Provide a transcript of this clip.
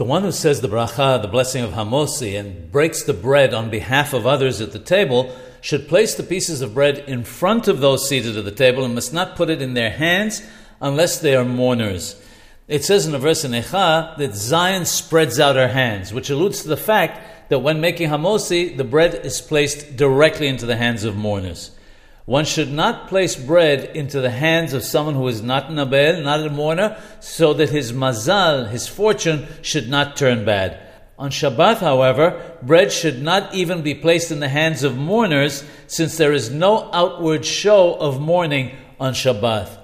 The one who says the bracha, the blessing of Hamosi, and breaks the bread on behalf of others at the table should place the pieces of bread in front of those seated at the table and must not put it in their hands unless they are mourners. It says in a verse in Echa that Zion spreads out her hands, which alludes to the fact that when making Hamosi, the bread is placed directly into the hands of mourners. One should not place bread into the hands of someone who is not an abel, not a mourner, so that his mazal, his fortune, should not turn bad. On Shabbat, however, bread should not even be placed in the hands of mourners, since there is no outward show of mourning on Shabbat.